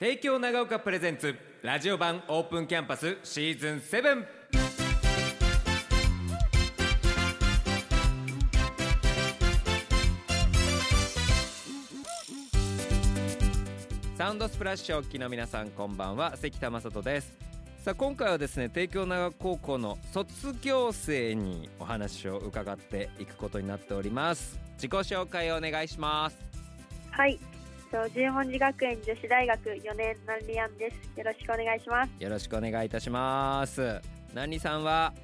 帝京長岡プレゼンツラジオ版オープンキャンパスシーズン7サウンドスプラッシュお聞きの皆さんこんばんは。関田正人です。さあ今回はですね帝京長岡高校の卒業生にお話を伺っていくことになっております。自己紹介をお願いします。はい。と十文字学園女子大学4年ナンリアンです。よろしくお願いします。よろしくお願いいたします南里さんは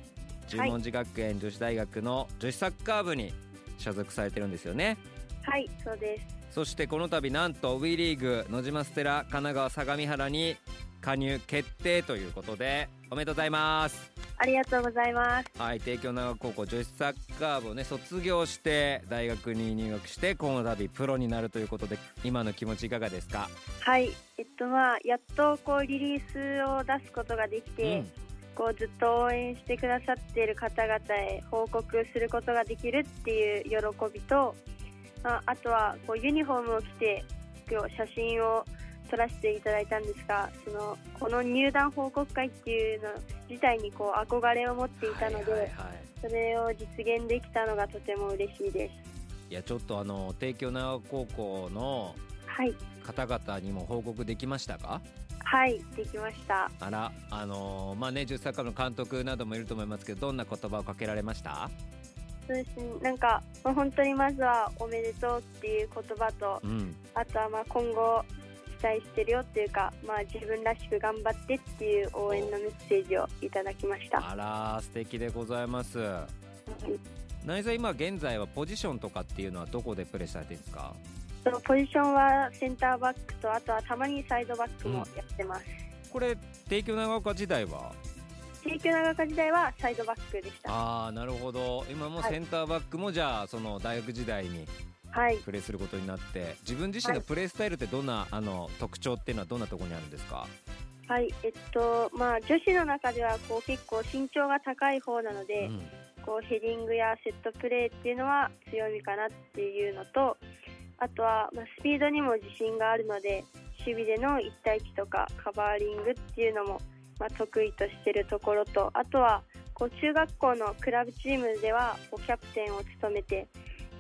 十文字学園女子大学の女子サッカー部に所属されてるんですよね？はい、そうです。そしてこの度なんと WE リーグ野島ステラ神奈川相模原に加入決定ということでおめでとうございますありがとうございます。はい帝京長岡高校女子サッカー部をね卒業して大学に入学してこの度プロになるということで今の気持ちいかがですか、はい。えっとまあやっとこうリリースを出すことができて、うんこうずっと応援してくださっている方々へ報告することができるっていう喜びと、まあ、あとはこうユニフォームを着て今日写真を撮らせていただいたんですがそのこの入団報告会っていうの自体にこう憧れを持っていたので、はいはいはい。それを実現できたのがとても嬉しいです。いやちょっとあの帝京長岡高校のはい、方々にも報告できましたか？はい、できました。あらあのーまあね女子サッカー部の監督などもいると思いますけどどんな言葉をかけられました？そうですね、なんかもう本当にまずはおめでとうっていう言葉と、うん。あとはまあ今後期待してるよっていうか、まあ自分らしく頑張ってっていう応援のメッセージをいただきました。あら素敵でございますはい内澤今現在はポジションとかっていうのはどこでプレーされてるんですか？ポジションはセンターバックとあとはたまにサイドバックもやってます。これ帝京長岡時代は？帝京長岡時代はサイドバックでした。ああなるほど今もセンターバックもじゃあその大学時代にはい。プレーすることになって自分自身のプレースタイルってどんなあの特徴っていうのはどんなところにあるんですか？はい、えっとまあ女子の中ではこう結構身長が高い方なので、うん。こうヘディングやセットプレーっていうのは強みかなっていうのとあとは、まあ、スピードにも自信があるので守備での1対1とかカバーリングっていうのも、まあ、得意としてるところとあとはこう中学校のクラブチームではこうキャプテンを務めて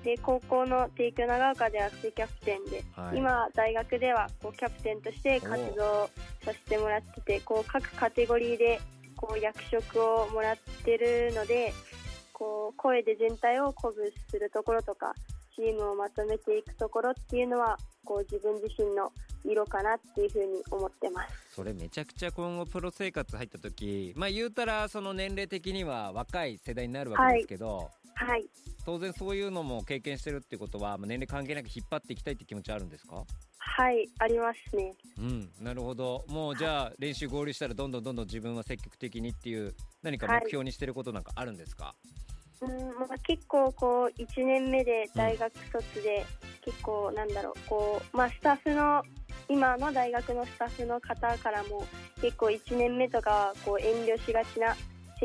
で高校の帝京長岡では副キャプテンで、はい。今大学ではこうキャプテンとして活動させてもらっててこう各カテゴリーでこう役職をもらってるのでこう声で全体を鼓舞するところとかチームをまとめていくところっていうのはこう自分自身の色かなっていうふうに思ってます。それめちゃくちゃ今後プロ生活入った時まあ言うたらその年齢的には若い世代になるわけですけど、はい、当然そういうのも経験してるってことはまあ年齢関係なく引っ張っていきたいって気持ちはあるんですか？はい、ありますね。うんなるほど。もうじゃあ練習合流したらどんどんどんどん自分は積極的にっていう何か目標にしてることなんかあるんですか、うんまあ、結構こう1年目で大学卒で、結構なんだろうこう、まあ、スタッフの今の大学のスタッフの方からも結構1年目とかはこう遠慮しがちな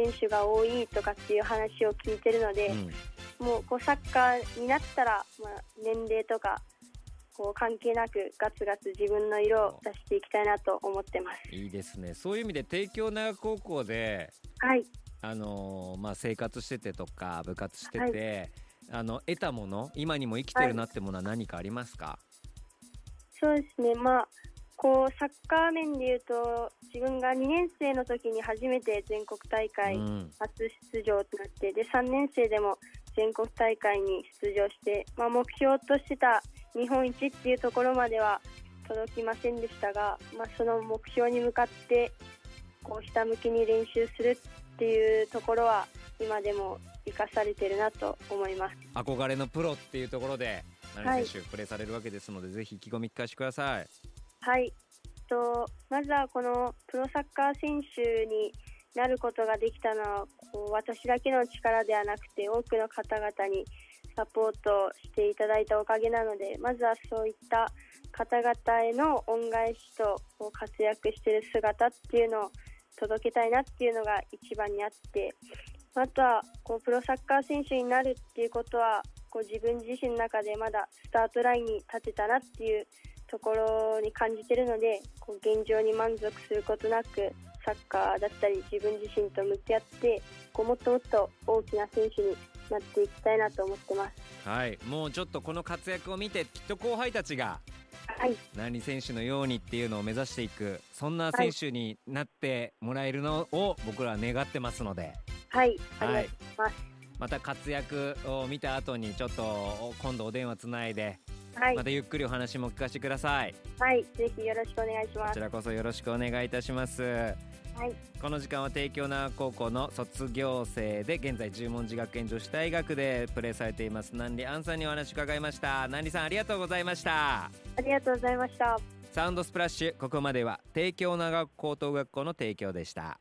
選手が多いとかっていう話を聞いてるので、うん。もうこうサッカーになったら、まあ、年齢とかこう関係なくガツガツ自分の色を出していきたいなと思ってます。いいですね。そういう意味で帝京長岡高校ではい、あのーまあ、生活しててとか部活してて、あの得たもの今にも生きてるなってものは何かありますか、そうですね、まあ、こうサッカー面でいうと自分が2年生の時に初めて全国大会うん初出場となってで3年生でも全国大会に出場して、まあ、目標としてた日本一っていうところまでは届きませんでしたが、まあ、その目標に向かってこうひたむきに練習するっていうところは今でも生かされてるなと思います。憧れのプロっていうところで成選手プレーされるわけですので、ぜひ意気込み聞かせてください。はい、とまずはこのプロサッカー選手になることができたのはこう私だけの力ではなくて多くの方々にサポートしていただいたおかげなのでまずはそういった方々への恩返しとこう活躍している姿っていうのを届けたいなっていうのが一番にあってあとはこうプロサッカー選手になるっていうことはこう自分自身の中でまだスタートラインに立てたなっていうところに感じてるのでこう現状に満足することなくサッカーだったり自分自身と向き合ってこうもっともっと大きな選手になっていきたいなと思ってます。はい。もうちょっとこの活躍を見てきっと後輩たちがはい。何選手のようにっていうのを目指していくそんな選手になってもらえるのを僕らは願ってますので、はい。はい。います。また活躍を見た後にちょっと今度お電話つないではい、またゆっくりお話も聞かせてください。はい、ぜひよろしくお願いします。こちらこそよろしくお願いいたします。はい。この時間は帝京長高校の卒業生で現在十文字学園女子大学でプレーされています。南里杏さんにお話伺いました。南里さんありがとうございました。ありがとうございました。サウンドスプラッシュ。ここまでは帝京長高等学校の提供でした